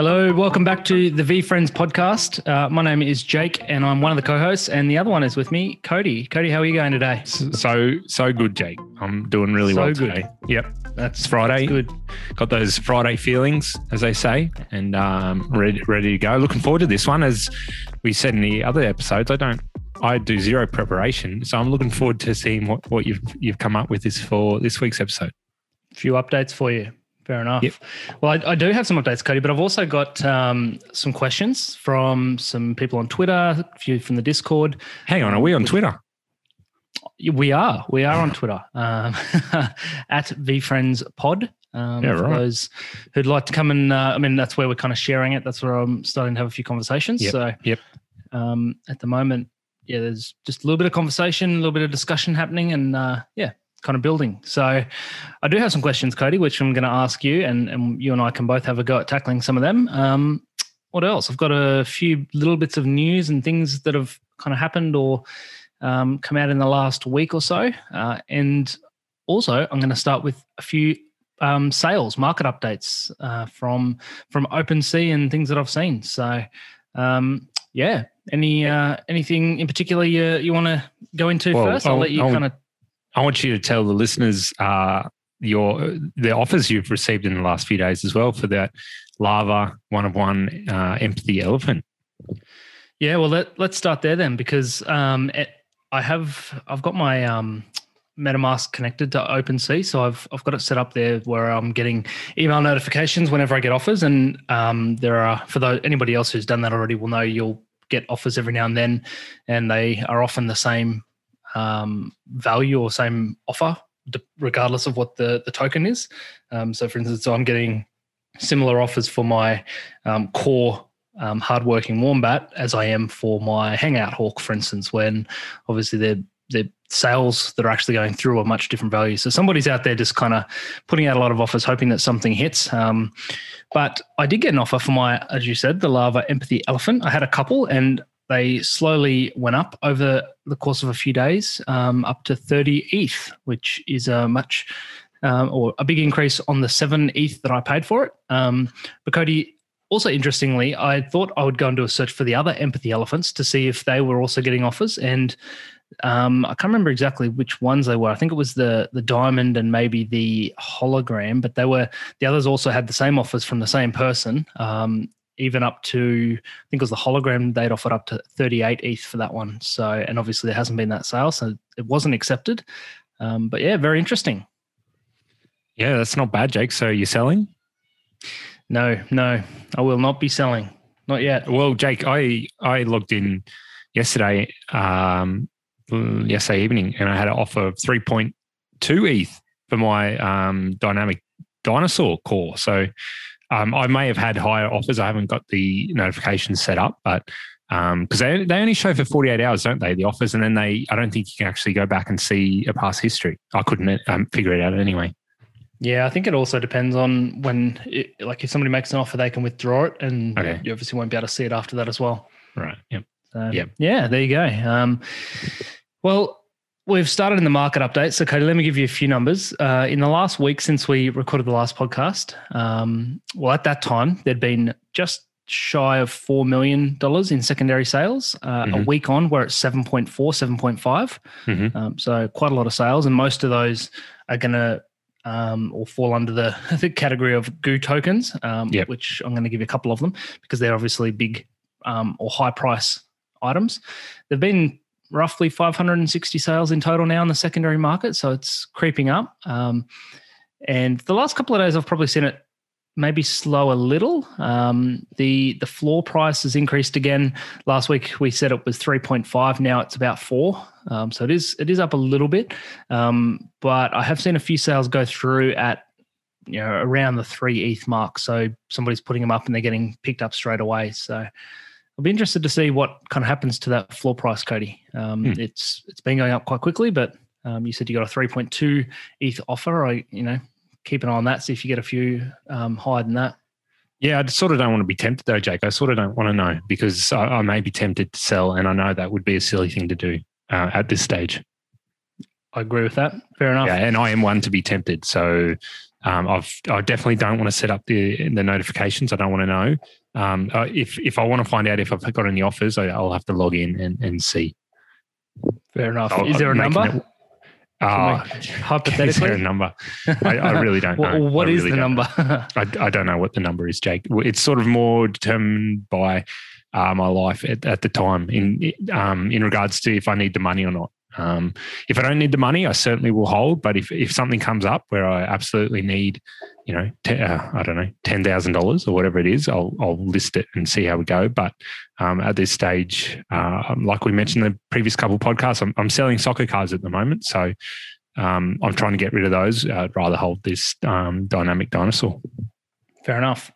Hello, welcome back to the VeeFriends podcast. Uh, my name is Jake, and I'm one of the co-hosts, and the other one is with me, Cody. Cody, how are you going today? So so good, Jake. I'm doing really So well good. today. Yep, That's Friday. good. Got those Friday feelings, as they say, and um, ready ready to go. Looking forward to this one. As we said in the other episodes, I don't. I do zero preparation, so I'm looking forward to seeing what, what you've you've come up with this for this week's episode. A few updates for you. Fair enough. Yep. Well, I, I do have some updates, Cody, but I've also got um, some questions from some people on Twitter, a few from the Discord. Hang on, are we on Twitter? We are. We are on Twitter um, at VFriendsPod. Um, Yeah, right. those who'd like to come and, uh, I mean, that's where we're kind of sharing it. That's where I'm starting to have a few conversations. Yep, So, yep. Um, at the moment, yeah, there's just a little bit of conversation, a little bit of discussion happening, and uh, yeah, kind of building. So, I do have some questions, Cody, which I'm going to ask you, and, and you and I can both have a go at tackling some of them. Um, what else? I've got a few little bits of news and things that have kind of happened or um, come out in the last week or so. Uh, and also, I'm going to start with a few um, sales market updates uh, from from OpenSea and things that I've seen. So, um, yeah, any uh, anything in particular you you want to go into Well, first? I'll, I'll- let you kind of. I want you to tell the listeners uh, your the offers you've received in the last few days as well for that lava one of one uh, empathy elephant. Yeah, well, let, let's start there then, because um, it, I have I've got my um, MetaMask connected to OpenSea, so I've I've got it set up there where I'm getting email notifications whenever I get offers, and um, there are for those anybody else who's done that already will know you'll get offers every now and then, and they are often the same um, value or same offer, regardless of what the the token is. Um, so, for instance, so I'm getting similar offers for my um, core um, hardworking wombat as I am for my hangout hawk, for instance, when obviously the the sales that are actually going through are much different values. So somebody's out there just kind of putting out a lot of offers, hoping that something hits. Um, but I did get an offer for my, as you said, the lava empathy elephant. I had a couple and they slowly went up over the course of a few days, um, up to 30 ETH, which is a much um, or a big increase on the seven ETH that I paid for it. Um, but Cody, also interestingly, I thought I would go and do a search for the other empathy elephants to see if they were also getting offers, and um, I can't remember exactly which ones they were. I think it was the the diamond and maybe the hologram, but they were the others also had the same offers from the same person. Um, even up to I think it was the hologram they'd offered up to 38 ETH for that one. So and obviously there hasn't been that sale, so it wasn't accepted. Um, but yeah, very interesting. Yeah, that's not bad, Jake. So you're selling? No, no, I will not be selling. Not yet. Well, Jake, I I logged in yesterday, um, yesterday evening, and I had an offer of three point two ETH for my um, dynamic dinosaur core. So um, I may have had higher offers. I haven't got the notifications set up, but because they they only show for forty eight hours, don't they? The offers, and then they I don't think you can actually go back and see a past history. I couldn't um, figure it out anyway. Yeah, I think it also depends on when, it, like, if somebody makes an offer, they can withdraw it, and Okay. you obviously won't be able to see it after that as well. Right. Yep. So, Yep. yeah, there you go. Um, well, we've started in the market update. So, Cody, let me give you a few numbers. Uh, in the last week since we recorded the last podcast, um, well, at that time, there'd been just shy of $4 million in secondary sales. Uh, A Mhm. week on, we're at 7.4, 7.5. Mhm. Um, so, quite a lot of sales. And most of those are going to um, or fall under the, the category of goo tokens, um, Yep. which I'm going to give you a couple of them because they're obviously big um, or high price items. There've been roughly 560 sales in total now in the secondary market, so it's creeping up. Um, and the last couple of days, I've probably seen it maybe slow a little. Um, the the floor price has increased again. Last week we said it was 3.5. Now it's about four. Um, so it is it is up a little bit. Um, but I have seen a few sales go through at you know around the three ETH mark. So somebody's putting them up and they're getting picked up straight away. So I'll be interested to see what kind of happens to that floor price, Cody. Um, Hmm. It's it's been going up quite quickly, but um, you said you got a 3.2 ETH offer. I you know keep an eye on that. See if you get a few um, higher than that. Yeah, I sort of don't want to be tempted though, Jake. I sort of don't want to know because I, I may be tempted to sell, and I know that would be a silly thing to do uh, at this stage. I agree with that. Fair enough. Yeah, and I am one to be tempted. So Um, I've I definitely don't want to set up the the notifications. I don't want to know. Um, uh, if if I want to find out if I've got any offers, I, will have to log in and, and see. Fair enough. I'll, is there a number? It, uh, hypothetically, is there a number? I, I really don't know. What is really the number? I, I don't know what the number is, Jake. It's sort of more determined by uh, my life at, at the time in um, in regards to if I need the money or not. Um, if I don't need the money, I certainly will hold. But if, if something comes up where I absolutely need, you know, t- uh, I don't know, ten thousand dollars or whatever it is, I'll I'll list it and see how we go. But um, at this stage, uh, like we mentioned in the previous couple podcasts, I'm, I'm selling soccer cards at the moment, so um, I'm trying to get rid of those. I'd rather hold this um, dynamic dinosaur. Fair enough.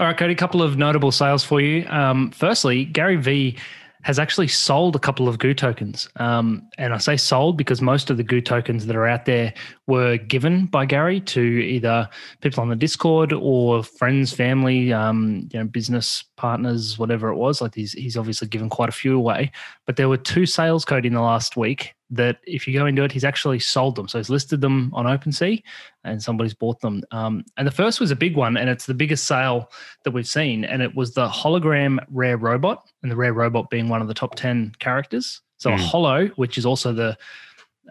All right, Cody, a couple of notable sales for you. Um, firstly, Gary Vee has actually sold a couple of Goo tokens. Um, and I say sold because most of the Goo tokens that are out there were given by Gary to either people on the Discord or friends, family, um, you know, business partners, whatever it was. Like he's, he's obviously given quite a few away. But there were two sales code in the last week that if you go into it, he's actually sold them. So he's listed them on OpenSea and somebody's bought them. Um, and the first was a big one, and it's the biggest sale that we've seen. And it was the hologram rare robot, and the rare robot being one of the top 10 characters. So mm. a hollow, which is also the,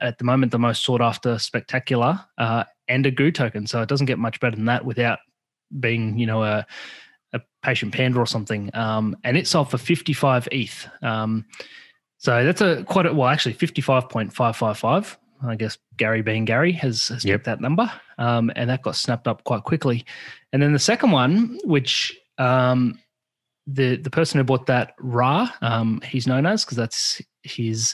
at the moment, the most sought after spectacular, uh, and a goo token. So it doesn't get much better than that without being, you know, a, a patient panda or something. Um, and it sold for 55 ETH. Um, so that's a quite a, well, actually, fifty-five point five five five. I guess Gary being Gary has, has yep. that number, um, and that got snapped up quite quickly. And then the second one, which um, the the person who bought that Ra, um, he's known as because that's his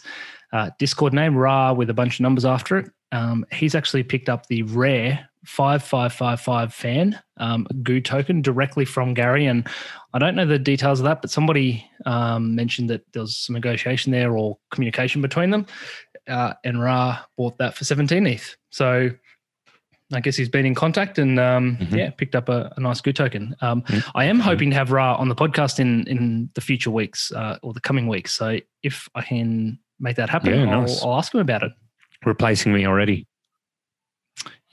uh, Discord name, Ra, with a bunch of numbers after it. Um, he's actually picked up the rare 5555 fan um, goo token directly from Gary. And I don't know the details of that, but somebody um, mentioned that there was some negotiation there or communication between them. Uh, and Ra bought that for 17 ETH. So I guess he's been in contact and um, mm-hmm. yeah, picked up a, a nice goo token. Um, mm-hmm. I am hoping to have Ra on the podcast in in the future weeks uh, or the coming weeks. So if I can make that happen, yeah, nice. I'll, I'll ask him about it. Replacing me already.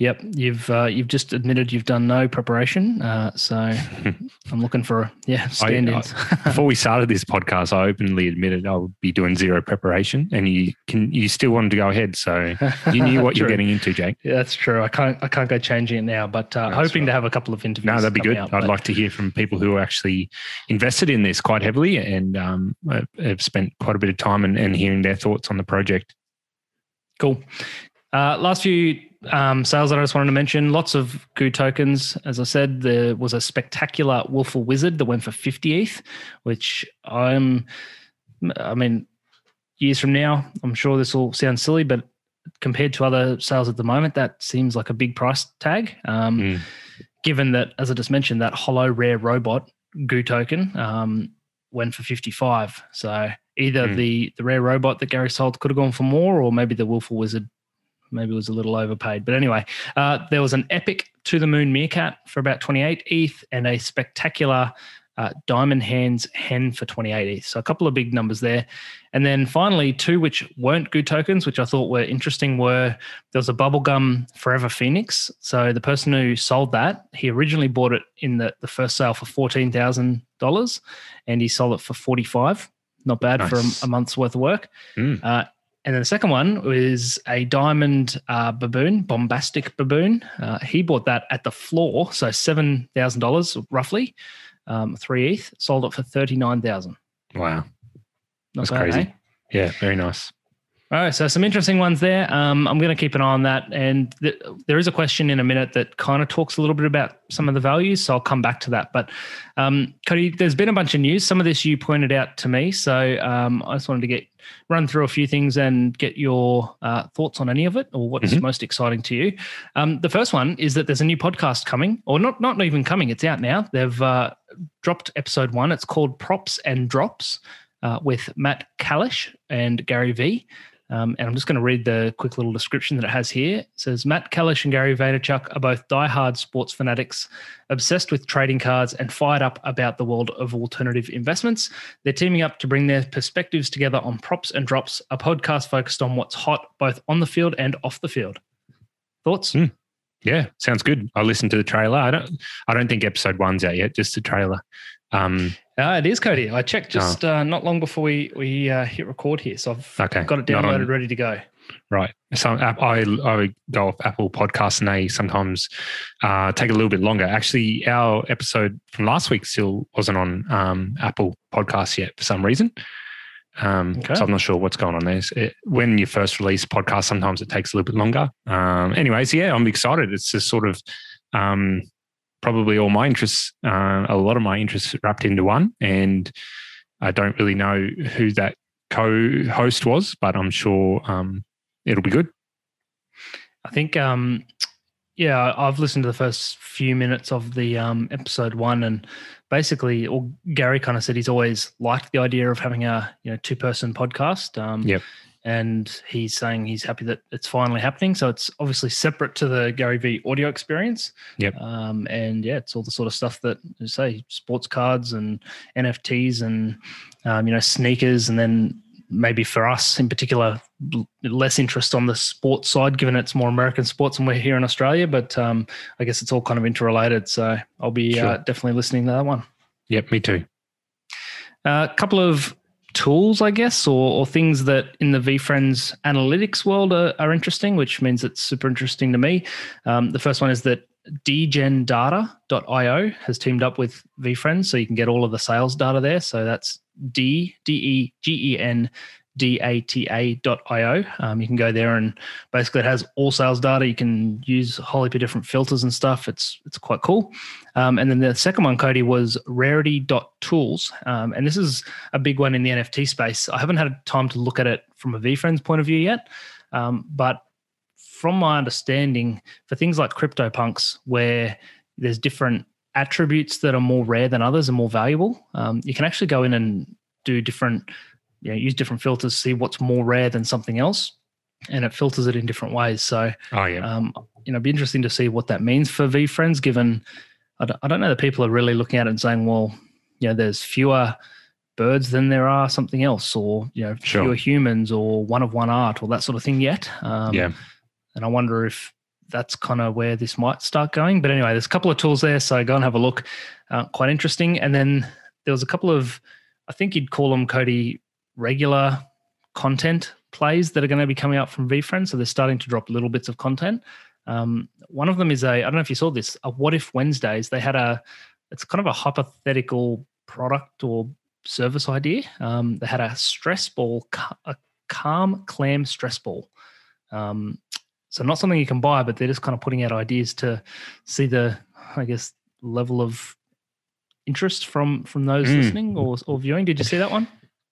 Yep, you've uh, you've just admitted you've done no preparation, uh, so I'm looking for yeah stand-ins. I, I, before we started this podcast, I openly admitted I would be doing zero preparation, and you can you still wanted to go ahead, so you knew what you're getting into, Jake. Yeah, that's true. I can't I can't go changing it now, but uh, hoping right. to have a couple of interviews. No, that'd be good. Out, I'd like to hear from people who are actually invested in this quite heavily and um, have spent quite a bit of time and, and hearing their thoughts on the project. Cool. Uh, last few um, sales that I just wanted to mention. Lots of Goo tokens. As I said, there was a spectacular Wolful Wizard that went for 50 ETH, which I'm, I mean, years from now, I'm sure this will sound silly, but compared to other sales at the moment, that seems like a big price tag. Um, mm. Given that, as I just mentioned, that hollow rare robot Goo token um, went for 55. So either mm. the the rare robot that Gary sold could have gone for more, or maybe the Wolful Wizard maybe it was a little overpaid. But anyway, uh, there was an epic to the moon meerkat for about 28 ETH and a spectacular uh, diamond hands hen for 28 ETH. So a couple of big numbers there. And then finally, two which weren't goo tokens, which I thought were interesting, were there was a bubblegum Forever Phoenix. So the person who sold that, he originally bought it in the, the first sale for $14,000 and he sold it for 45 not bad nice. for a, a, month's worth of work. Mm. Uh, and then the second one was a diamond uh, baboon, bombastic baboon. Uh, he bought that at the floor, so seven thousand dollars roughly, um, three ETH. Sold it for thirty nine thousand. Wow, Not that's bad, crazy. Eh? Yeah, very nice. All right, so some interesting ones there. Um, I'm going to keep an eye on that. And th- there is a question in a minute that kind of talks a little bit about some of the values. So I'll come back to that. But um, Cody, there's been a bunch of news. Some of this you pointed out to me. So um, I just wanted to get run through a few things and get your uh, thoughts on any of it or what's mm-hmm. most exciting to you. Um, the first one is that there's a new podcast coming, or not, not even coming, it's out now. They've uh, dropped episode one. It's called Props and Drops. Uh, with Matt Kalish and Gary Vee. Um, and I'm just going to read the quick little description that it has here. It says Matt Kalish and Gary Vaynerchuk are both die-hard sports fanatics, obsessed with trading cards and fired up about the world of alternative investments. They're teaming up to bring their perspectives together on Props and Drops, a podcast focused on what's hot both on the field and off the field. Thoughts? Mm. Yeah, sounds good. I listened to the trailer. I don't. I don't think episode one's out yet. Just the trailer. Um, uh, it is Cody. I checked just oh. uh, not long before we we uh, hit record here, so I've okay. got it downloaded, ready to go. Right. So I I go off Apple Podcasts and they sometimes uh, take a little bit longer. Actually, our episode from last week still wasn't on um, Apple Podcasts yet for some reason. Um, okay. So I'm not sure what's going on there. It, when you first release podcast, sometimes it takes a little bit longer. Um, anyways, yeah, I'm excited. It's just sort of um, probably all my interests, uh, a lot of my interests wrapped into one. And I don't really know who that co-host was, but I'm sure um, it'll be good. I think, um, yeah, I've listened to the first few minutes of the um, episode one, and basically, or Gary kind of said he's always liked the idea of having a you know two person podcast. Um, yep and he's saying he's happy that it's finally happening. So it's obviously separate to the Gary Vee audio experience. Yep. Um, and yeah, it's all the sort of stuff that you say sports cards and NFTs and um, you know sneakers, and then maybe for us in particular, less interest on the sports side, given it's more American sports and we're here in Australia. But um, I guess it's all kind of interrelated. So I'll be uh, sure. uh, definitely listening to that one. Yep, me too. A uh, couple of tools, I guess, or, or things that in the VeeFriends analytics world are, are interesting, which means it's super interesting to me. Um, the first one is that degendata.io has teamed up with VeeFriends, so you can get all of the sales data there. So that's D D E G E N data.io. Um, you can go there and basically it has all sales data. You can use a whole heap of different filters and stuff. It's it's quite cool. Um, and then the second one, Cody, was rarity.tools. Um, and this is a big one in the NFT space. I haven't had time to look at it from a VeeFriends point of view yet. Um, but from my understanding, for things like CryptoPunks, where there's different attributes that are more rare than others and more valuable, um, you can actually go in and do different you know, use different filters, see what's more rare than something else, and it filters it in different ways. So, oh yeah, um, you know, it'd be interesting to see what that means for VeeFriends, Given I don't, I don't know that people are really looking at it and saying, well, you know, there's fewer birds than there are something else, or you know, sure. fewer humans, or one of one art, or that sort of thing yet. Um, yeah, and I wonder if that's kind of where this might start going. But anyway, there's a couple of tools there, so go and have a look. Uh, quite interesting. And then there was a couple of, I think you'd call them Cody regular content plays that are going to be coming out from VeeFriends. So they're starting to drop little bits of content. Um, one of them is a, I don't know if you saw this, a What If Wednesdays. They had a, it's kind of a hypothetical product or service idea. Um, they had a stress ball, a calm clam stress ball. Um, so not something you can buy, but they're just kind of putting out ideas to see the, I guess, level of interest from from those mm. listening or, or viewing. Did you see that one?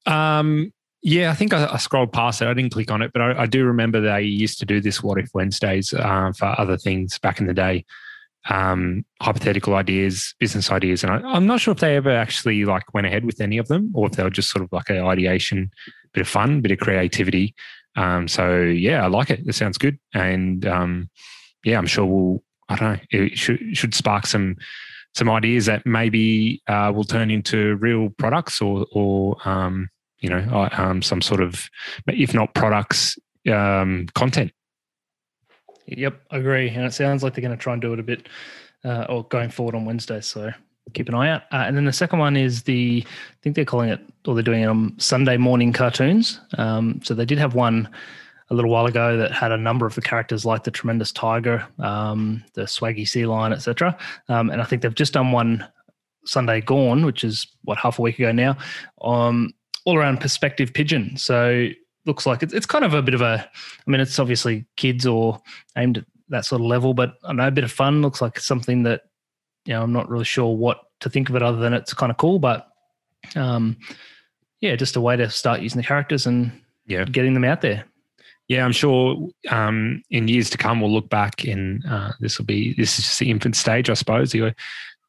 Um, yeah, I think I, I, scrolled past it. I didn't click on it, but I, I do remember they used to do this What If Wednesdays uh, for other things back in the day. Um, hypothetical ideas, business ideas, and I, am not sure if they ever actually like went ahead with any of them, or if they were just sort of like an ideation, bit of fun, bit of creativity. Um, so yeah, I like it. It sounds good, and um, yeah, I'm sure we'll. I don't know. It should should spark some some ideas that maybe uh, will turn into real products or or um, you know, um, some sort of, if not products, um, content. Yep, agree. And it sounds like they're going to try and do it a bit, uh, or going forward on Wednesday. So keep an eye out. Uh, and then the second one is the, I think they're calling it, or they're doing it on Sunday morning cartoons. Um, so they did have one a little while ago that had a number of the characters like the tremendous tiger, um, the swaggy sea lion, etc. Um, and I think they've just done one Sunday gone, which is what half a week ago now, um, all around perspective pigeon. So looks like it's, it's kind of a bit of a, I mean, it's obviously kids or aimed at that sort of level, but I know a bit of fun looks like something that, you know, I'm not really sure what to think of it other than it's kind of cool, but um, yeah, just a way to start using the characters and yeah. getting them out there. Yeah, I'm sure um, in years to come we'll look back and uh, this will be this is just the infant stage, I suppose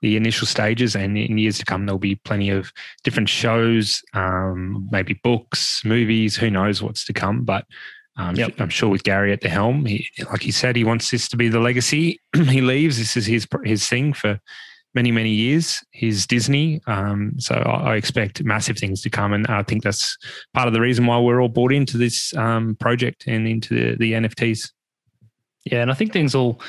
the initial stages, and in years to come, there'll be plenty of different shows, um, maybe books, movies. Who knows what's to come? But um, yep. I'm sure with Gary at the helm, he, like he said, he wants this to be the legacy he leaves. This is his his thing for many many years. is Disney, um, so I, I, expect massive things to come, and I think that's part of the reason why we're all bought into this um, project and into the, the NFTs. Yeah, and I think things will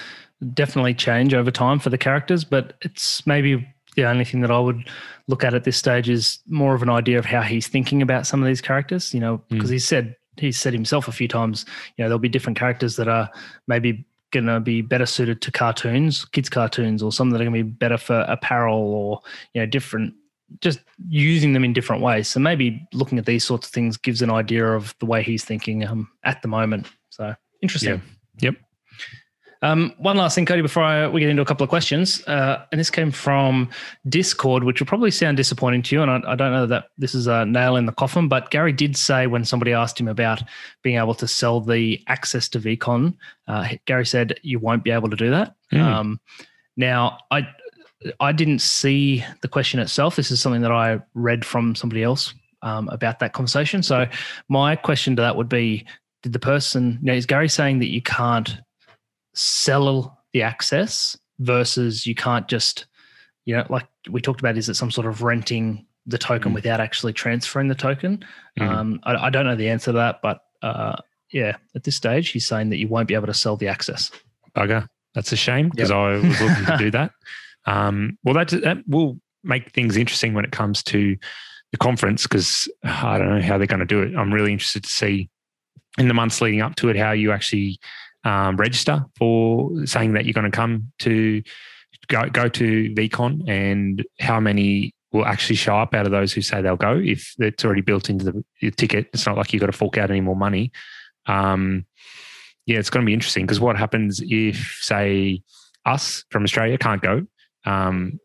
definitely change over time for the characters, but it's maybe the only thing that I would look at at this stage is more of an idea of how he's thinking about some of these characters. You know, because mm. he said he said himself a few times. You know, there'll be different characters that are maybe going to be better suited to cartoons, kids cartoons, or some that are going to be better for apparel or you know different. Just using them in different ways. So maybe looking at these sorts of things gives an idea of the way he's thinking um, at the moment. So interesting. Yeah. Yep. Um, one last thing, Cody, before I, we get into a couple of questions, uh, and this came from Discord, which will probably sound disappointing to you, and I, I, don't know that this is a nail in the coffin, but Gary did say when somebody asked him about being able to sell the access to VeeCon, uh, Gary said you won't be able to do that. Mm. Um, now, I I didn't see the question itself. This is something that I read from somebody else um, about that conversation. So my question to that would be: Did the person? You know, is Gary saying that you can't sell the access versus you can't just, you know, like we talked about, is it some sort of renting the token mm. without actually transferring the token? Mm. Um, I, I, don't know the answer to that, but uh, yeah, at this stage, he's saying that you won't be able to sell the access. Bugger. That's a shame because yep. I was looking to do that. Um, well, that, that will make things interesting when it comes to the conference because I don't know how they're going to do it. I'm really interested to see in the months leading up to it how you actually um, register for saying that you're going to come to go, go to VeeCon and how many will actually show up out of those who say they'll go if it's already built into the, ticket. It's not like you've got to fork out any more money. Um, yeah, it's going to be interesting because what happens if, say, us from Australia can't go? Um,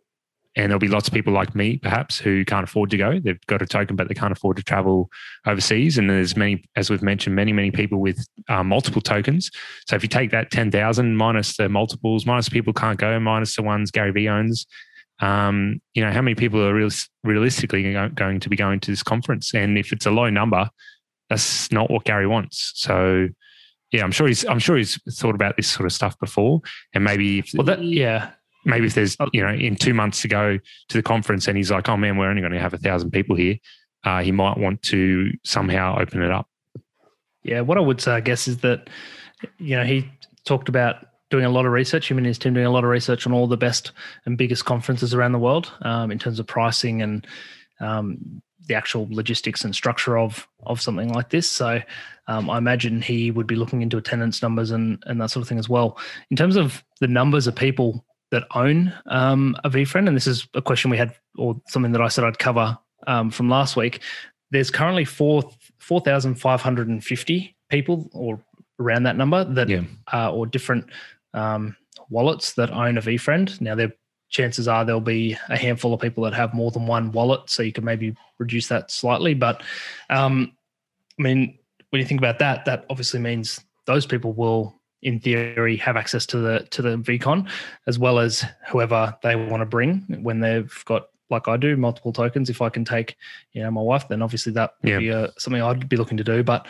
and there'll be lots of people like me, perhaps, who can't afford to go. They've got a token, but they can't afford to travel overseas. And there's many, as we've mentioned, many, many people with uh, multiple tokens. So if you take that 10,000 minus the multiples, minus people can't go, minus the ones Gary Vee owns, um, you know, how many people are real, realistically going to be going to this conference? And if it's a low number, that's not what Gary wants. So, yeah, I'm sure he's I'm sure he's thought about this sort of stuff before, and maybe if, well, that yeah, maybe if there's oh. you know in two months to go to the conference and he's like oh man we're only going to have a thousand people here uh, he might want to somehow open it up yeah what i would say i guess is that you know he talked about doing a lot of research him and his team doing a lot of research on all the best and biggest conferences around the world um, in terms of pricing and um, the actual logistics and structure of of something like this. So um, I imagine he would be looking into attendance numbers and and that sort of thing as well. In terms of the numbers of people that own um, a VeeFriend, and this is a question we had, or something that I said I'd cover um, from last week. There's currently four four thousand five hundred and fifty people, or around that number, that yeah. uh, or different um, wallets that own a VeeFriend. Now, their chances are there'll be a handful of people that have more than one wallet, so you can maybe reduce that slightly. But um, I mean, when you think about that, that obviously means those people will in theory have access to the to the VeeCon as well as whoever they want to bring when they've got like I do multiple tokens. If I can take you know my wife, then obviously that would yeah. be uh, something I'd be looking to do. But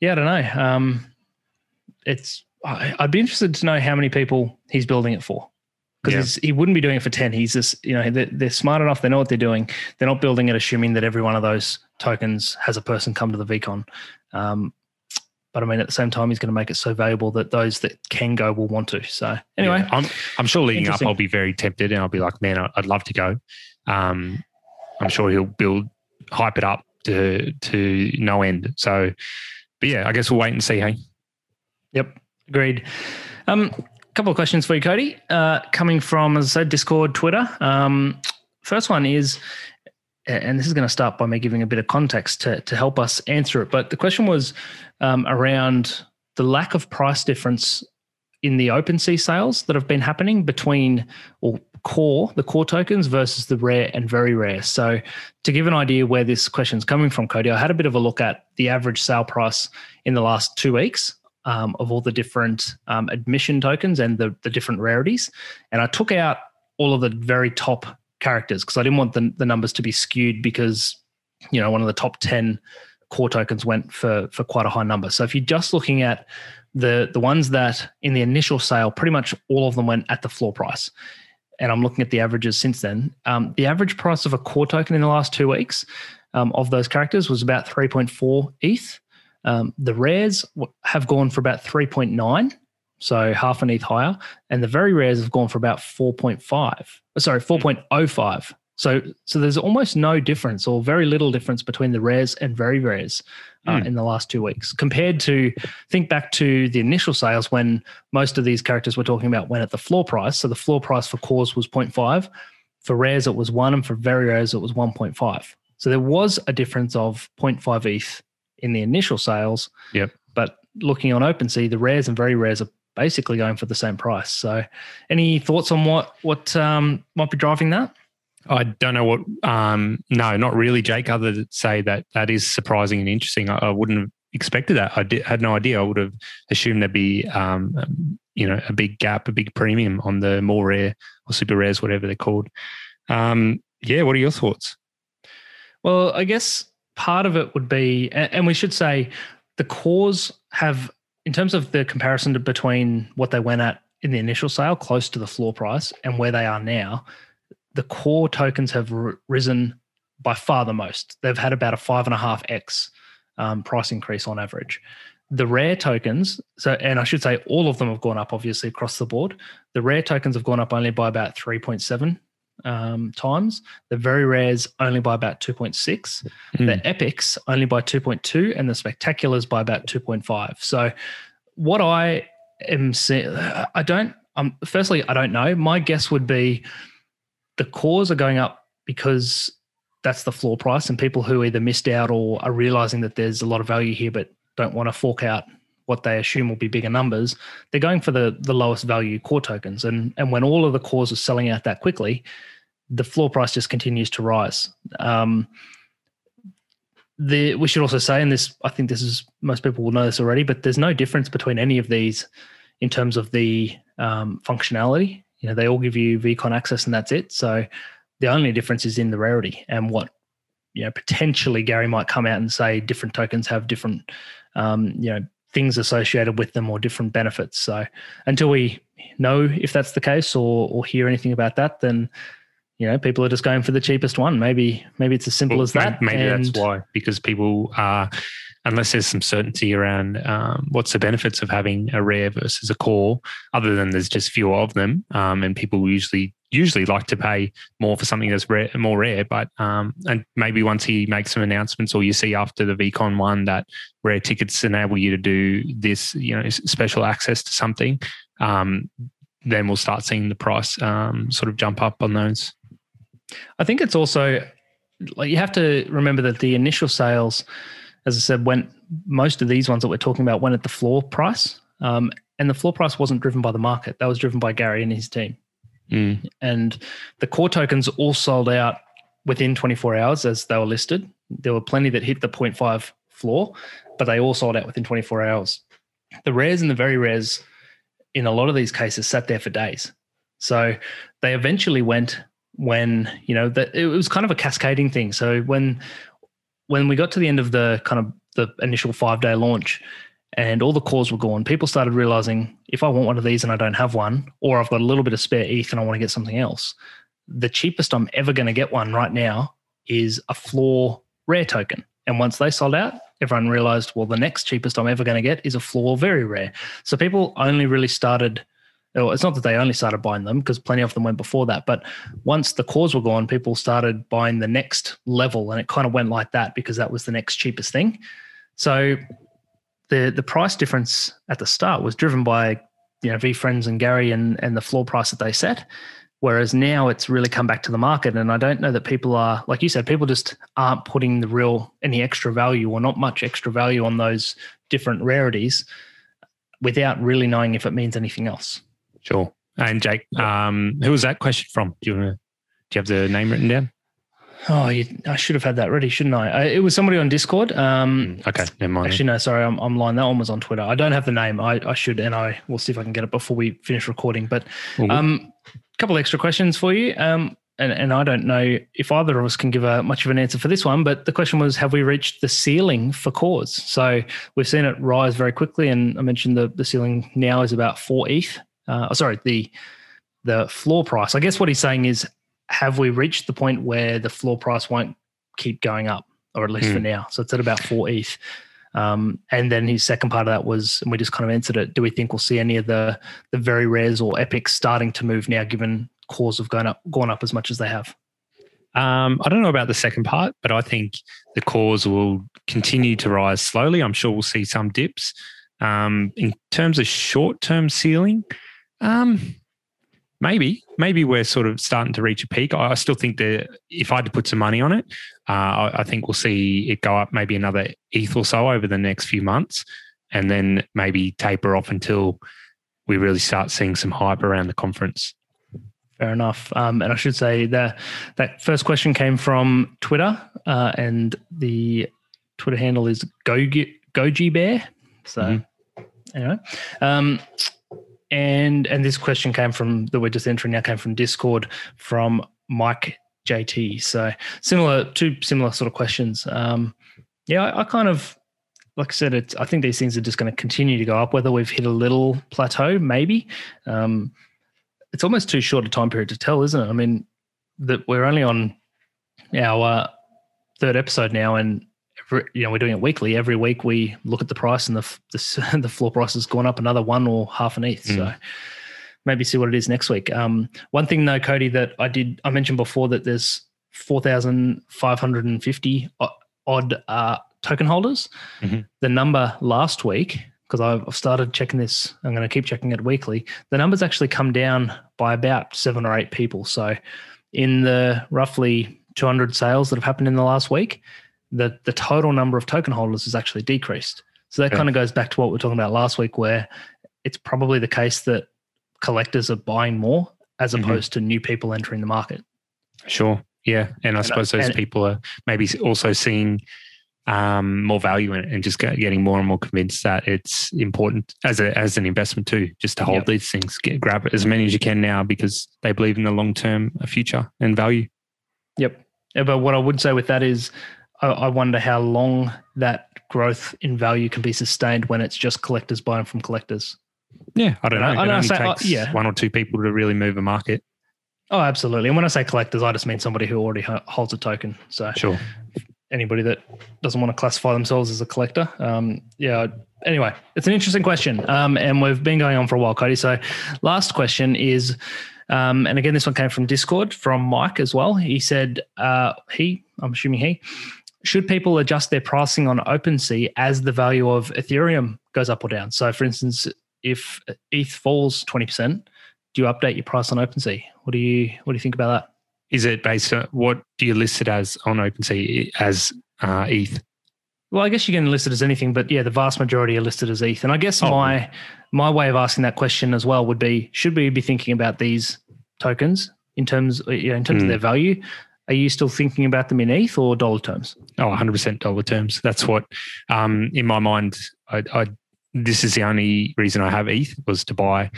yeah, I don't know. Um, it's I'd be interested to know how many people he's building it for because yeah. he wouldn't be doing it for 10 he's just you know they're, they're, smart enough they know what they're doing they're not building it assuming that every one of those tokens has a person come to the VeeCon um, but I mean, at the same time, he's going to make it so valuable that those that can go will want to. So anyway, yeah, I'm I'm sure leading up, I'll be very tempted, and I'll be like, man, I'd love to go. Um, I'm sure he'll build, hype it up to to no end. So, but yeah, I guess we'll wait and see. Hey. Yep, agreed. Um, a couple of questions for you, Cody. Uh, coming from, as I said, Discord, Twitter. Um, first one is and this is going to start by me giving a bit of context to, to help us answer it. But the question was um, around the lack of price difference in the OpenSea sales that have been happening between or core, the core tokens versus the rare and very rare. So to give an idea where this question is coming from, Cody, I had a bit of a look at the average sale price in the last two weeks um, of all the different um, admission tokens and the, the different rarities. And I took out all of the very top characters because I didn't want the, the numbers to be skewed because, you know, one of the top 10 core tokens went for, for quite a high number. So if you're just looking at the, the ones that in the initial sale, pretty much all of them went at the floor price. And I'm looking at the averages since then. Um, the average price of a core token in the last two weeks um, of those characters was about 3.4 ETH. Um, the rares have gone for about 3.9 so half an ETH higher, and the very rares have gone for about 4.5. Sorry, 4.05. So, so there's almost no difference or very little difference between the rares and very rares uh, mm. in the last two weeks compared to think back to the initial sales when most of these characters we're talking about went at the floor price. So the floor price for cores was 0.5, for rares it was one, and for very rares it was 1.5. So there was a difference of 0.5 ETH in the initial sales. Yep. But looking on OpenSea, the rares and very rares are basically going for the same price. So, any thoughts on what what um, might be driving that? I don't know what. Um, no, not really, Jake. Other than say that that is surprising and interesting. I, I wouldn't have expected that. I did, had no idea. I would have assumed there'd be, um, you know, a big gap, a big premium on the more rare or super rares, whatever they're called. Um, yeah, what are your thoughts? Well, I guess part of it would be, and we should say, the cores have, in terms of the comparison between what they went at in the initial sale, close to the floor price, and where they are now the core tokens have r- risen by far the most. They've had about a five and a half x um, price increase on average. The rare tokens, so and I should say all of them have gone up obviously across the board. The rare tokens have gone up only by about 3.7 um, times. The very rares only by about 2.6. Mm. The epics only by 2.2, and the spectaculars by about 2.5. So, what I am seeing, I don't. Um, firstly, I don't know. My guess would be the cores are going up because that's the floor price, and people who either missed out or are realizing that there's a lot of value here but don't want to fork out what they assume will be bigger numbers, they're going for the the lowest value core tokens. And and when all of the cores are selling out that quickly, the floor price just continues to rise. Um, the we should also say, and this I think this is most people will know this already, but there's no difference between any of these in terms of the um, functionality you know they all give you VeeCon access and that's it so the only difference is in the rarity and what you know potentially gary might come out and say different tokens have different um, you know things associated with them or different benefits. So until we know if that's the case or or hear anything about that then you know people are just going for the cheapest one. Maybe maybe it's as simple well, as that maybe and, that's why because people are unless there's some certainty around um, what's the benefits of having a rare versus a core, other than there's just fewer of them, um, and people usually usually like to pay more for something that's rare, more rare. But um, and maybe once he makes some announcements, or you see after the VeeCon one that rare tickets enable you to do this, you know, special access to something, um, then we'll start seeing the price um, sort of jump up on those. I think it's also like you have to remember that the initial sales as I said, went most of these ones that we're talking about went at the floor price, um, and the floor price wasn't driven by the market. That was driven by Gary and his team. Mm. And the core tokens all sold out within 24 hours as they were listed. There were plenty that hit the 0.5 floor, but they all sold out within 24 hours. The rares and the very rares, in a lot of these cases, sat there for days. So they eventually went when you know that it was kind of a cascading thing. So when when we got to the end of the kind of the initial five day launch and all the cores were gone, people started realizing if I want one of these and I don't have one, or I've got a little bit of spare ETH and I want to get something else, the cheapest I'm ever going to get one right now is a floor rare token. And once they sold out, everyone realized, well, the next cheapest I'm ever going to get is a floor very rare. So people only really started Well, it's not that they only started buying them because plenty of them went before that. But once the cores were gone, people started buying the next level, and it kind of went like that because that was the next cheapest thing. So the the price difference at the start was driven by you know VeeFriends and Gary and and the floor price that they set. Whereas now it's really come back to the market, and I don't know that people are like you said, people just aren't putting the real any extra value or not much extra value on those different rarities without really knowing if it means anything else. Sure. And Jake, um, who was that question from? Do you do you have the name written down? Oh, you, I should have had that ready, shouldn't I? I? It was somebody on Discord. Um, hmm, okay, never mind. Actually, no, sorry, I'm, I'm lying. That one was on Twitter. I don't have the name. I, I should, and I will see if I can get it before we finish recording. But um, a couple extra questions for you. Um, and, and I don't know if either of us can give a much of an answer for this one, but the question was, have we reached the ceiling for cores? So we've seen it rise very quickly, and I mentioned the the ceiling now is about four ETH uh, sorry, the the floor price. I guess what he's saying is, have we reached the point where the floor price won't keep going up, or at least mm. for hmm. now? So it's at about four ETH. Um, and then his second part of that was, and we just kind of answered it. Do we think we'll see any of the the very rares or epics starting to move now, given cores have gone up gone up as much as they have? Um, I don't know about the second part, but I think the cores will continue to rise slowly. I'm sure we'll see some dips. Um, in terms of short term ceiling, um, maybe maybe we're sort of starting to reach a peak. I still think that if I had to put some money on it, uh, I, I, think we'll see it go up maybe another ETH or so over the next few months, and then maybe taper off until we really start seeing some hype around the conference. Fair enough. Um, and I should say that that first question came from Twitter, uh, and the Twitter handle is Goji, Goji Bear. So, mm-hmm. anyway, um, and and this question came from that we're just entering now came from Discord from Mike JT. So similar, two similar sort of questions. Um, yeah, I, I kind of like I said, it's, I think these things are just going to continue to go up. Whether we've hit a little plateau, maybe. Um, it's almost too short a time period to tell, isn't it? I mean, that we're only on our uh, third episode now, and every, you know we're doing it weekly. Every week we look at the price, and the the, the floor price has gone up another one or half an ETH. Mm. So maybe see what it is next week. Um, one thing though, Cody, that I did I mentioned before that there's four thousand five hundred and fifty odd uh, token holders. Mm-hmm. The number last week because I've started checking this. I'm going to keep checking it weekly. The numbers actually come down by about seven or eight people. So, in the roughly 200 sales that have happened in the last week, the the total number of token holders has actually decreased. So that okay. kind of goes back to what we are talking about last week, where it's probably the case that collectors are buying more as mm-hmm. opposed mm-hmm. to new people entering the market. Sure. Yeah, and I and suppose those people are maybe also seeing um, more value in it and just getting more and more convinced that it's important as a as an investment too, just to hold yep. these things, get grab as many as you can now because they believe in the long term future and value. Yep. But what I would say with that is, I, I wonder how long that growth in value can be sustained when it's just collectors buying from collectors. Yeah, I don't know. I, it only say, takes yeah. one or two people to really move a market. Oh, absolutely. And when I say collectors, I just mean somebody who already holds a token. So sure anybody that doesn't want to classify themselves as a collector. Um, yeah. Anyway, it's an interesting question, um, and we've been going on for a while, Cody. So, last question is, um, and again, this one came from Discord from Mike as well. He said, uh, he, I'm assuming he, should people adjust their pricing on OpenSea as the value of Ethereum goes up or down? So, for instance, if ETH falls 20%, do you update your price on OpenSea? What do you what do you think about that? is it based on what do you list it as on OpenSea as uh, ETH? Well, I guess you can list it as anything, but yeah, the vast majority are listed as ETH. And I guess oh. my my way of asking that question as well would be: Should we be thinking about these tokens in terms, you know, in terms mm. of their hmm. value? Are you still thinking about them in ETH or dollar terms? Oh, 100% dollar terms. That's what, um, in my mind, I, I, this is the only reason I have ETH was to buy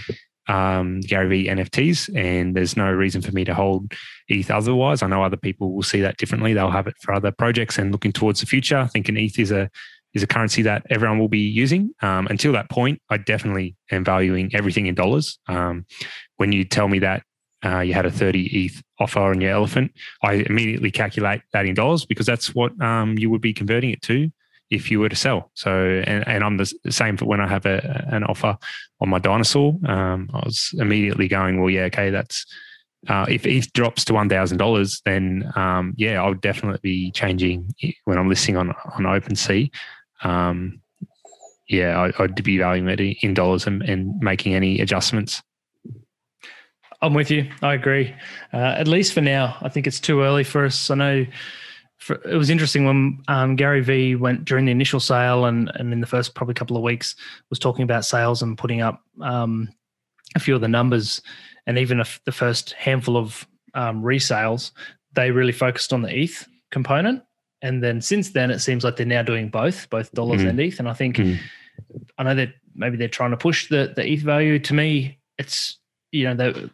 um, Gary Vee NFTs, and there's no reason for me to hold ETH otherwise. I know other people will see that differently. They'll have it for other projects and looking towards the future. I think an ETH is a is a currency that everyone will be using. Um, until that point, I definitely am valuing everything in dollars. Um, when you tell me that uh, you had a 30 ETH offer on your elephant, I immediately calculate that in dollars because that's what um, you would be converting it to if you were to sell. So, and, and I'm the same for when I have a, an offer on my dinosaur. Um, I was immediately going, well, yeah, okay, that's uh, if ETH drops to one thousand dollars, then um, yeah, I would definitely be changing when I'm listing on on OpenSea. Um, yeah, I, would be valuing it in dollars and, and, making any adjustments. I'm with you. I agree. Uh, at least for now, I think it's too early for us. I know for, it was interesting when um, Gary Vee went during the initial sale and and in the first probably couple of weeks was talking about sales and putting up um, a few of the numbers and even if the first handful of um, resales they really focused on the ETH component and then since then it seems like they're now doing both both dollars mm. and ETH and I think mm. I know that maybe they're trying to push the the ETH value to me it's you know that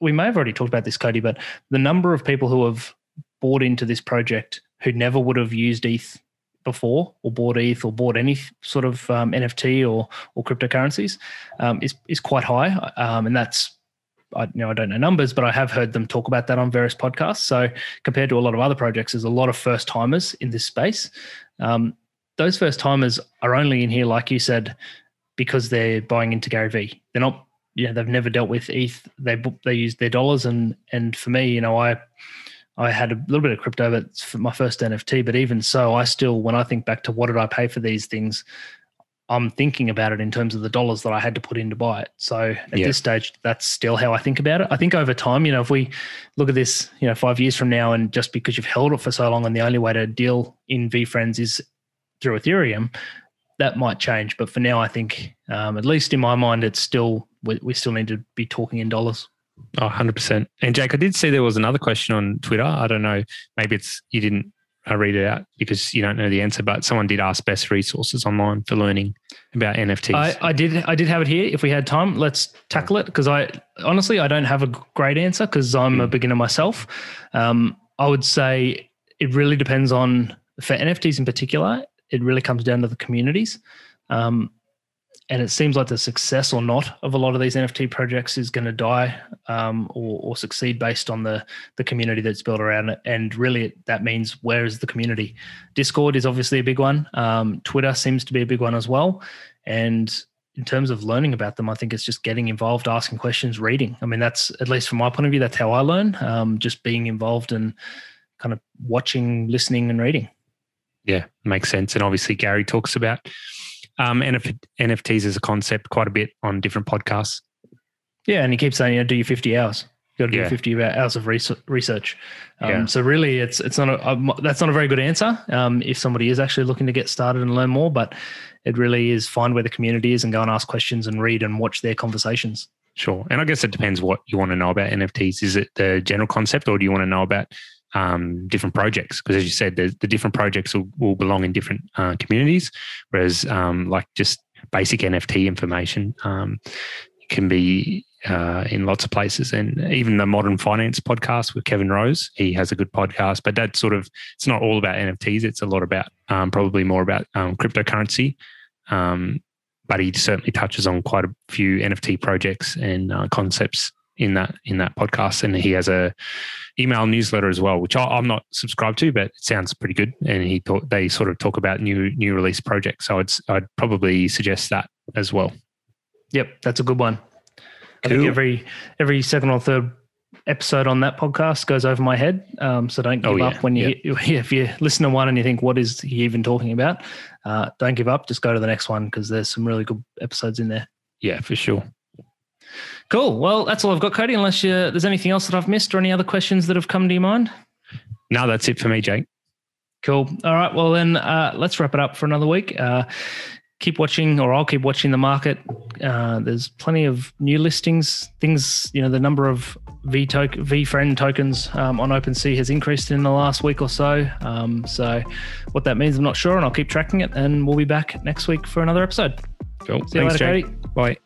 we may have already talked about this Cody but the number of people who have bought into this project who never would have used ETH before or bought ETH or bought any sort of um, NFT or or cryptocurrencies um, is is quite high, um, and that's I you know I don't know numbers, but I have heard them talk about that on various podcasts. So compared to a lot of other projects, there's a lot of first timers in this space. Um, those first timers are only in here, like you said, because they're buying into Gary Vee. They're not, you know, they've never dealt with ETH. They they use their dollars, and and for me, you know, I I had a little bit of crypto, but for my first NFT. But even so, I still, when I think back to what did I pay for these things, I'm thinking about it in terms of the dollars that I had to put in to buy it. So at yeah. this stage, that's still how I think about it. I think over time, you know, if we look at this, you know, five years from now, and just because you've held it for so long, and the only way to deal in VeeFriends is through Ethereum, that might change. But for now, I think, um, at least in my mind, it's still we, we still need to be talking in dollars. Oh, 100%. And Jake, I did see there was another question on Twitter. I don't know, maybe it's you didn't read it out because you don't know the answer, but someone did ask best resources online for learning about NFTs. I, I did I did have it here. If we had time, let's tackle it because I honestly I don't have a great answer because I'm mm. a hmm. beginner myself. Um, I would say it really depends on for NFTs in particular. It really comes down to the communities. Um, and it seems like the success or not of a lot of these NFT projects is going to die um, or, or, succeed based on the the community that's built around it. And really, that means where is the community? Discord is obviously a big one. Um, Twitter seems to be a big one as well. And in terms of learning about them, I think it's just getting involved, asking questions, reading. I mean, that's at least from my point of view, that's how I learn. Um, just being involved and kind of watching, listening, and reading. Yeah, makes sense. And obviously, Gary talks about um, NF- NFTs as a concept quite a bit on different podcasts. Yeah, and he keeps saying, you know, do your 50 hours. You got to do yeah. 50 hours of research. Um, yeah. So really, it's it's not a, a, that's not a very good answer um, if somebody is actually looking to get started and learn more. But it really is find where the community is and go and ask questions and read and watch their conversations. Sure, and I guess it depends what you want to know about NFTs. Is it the general concept, or do you want to know about um, different projects. Because as you said the, the different projects will, will, belong in different uh, communities whereas um, like just basic nft information um, can be uh, in lots of places. And even the modern finance podcast with kevin rose he has a good podcast but that sort of it's not all about nfts it's a lot about um, probably more about um, cryptocurrency. Um, but he certainly touches on quite a few nft projects and uh, concepts in that in that podcast, and he has a email newsletter as well, which I, am not subscribed to, but it sounds pretty good. And he thought they sort of talk about new new release projects, so I'd I'd probably suggest that as well. Yep, that's a good one. I think every every second or third episode on that podcast goes over my head. Um, so don't give oh, yeah. up when you yep. if you listen to one and you think what is he even talking about. Uh, don't give up. Just go to the next one because there's some really good episodes in there. Yeah, for sure. Cool. Well, that's all I've got, Cody. Unless you, there's anything else that I've missed or any other questions that have come to your mind. No, that's it for me, Jake. Cool. All right. Well, then uh, let's wrap it up for another week. Uh, keep watching, or I'll keep watching the market. Uh, there's plenty of new listings. Things, you know, the number of V token, VeeFriend tokens um, on OpenSea has increased in the last week or so. Um, so, what that means, I'm not sure, and I'll keep tracking it. And we'll be back next week for another episode. Cool. See Thanks, you later, Jake. Cody. Bye.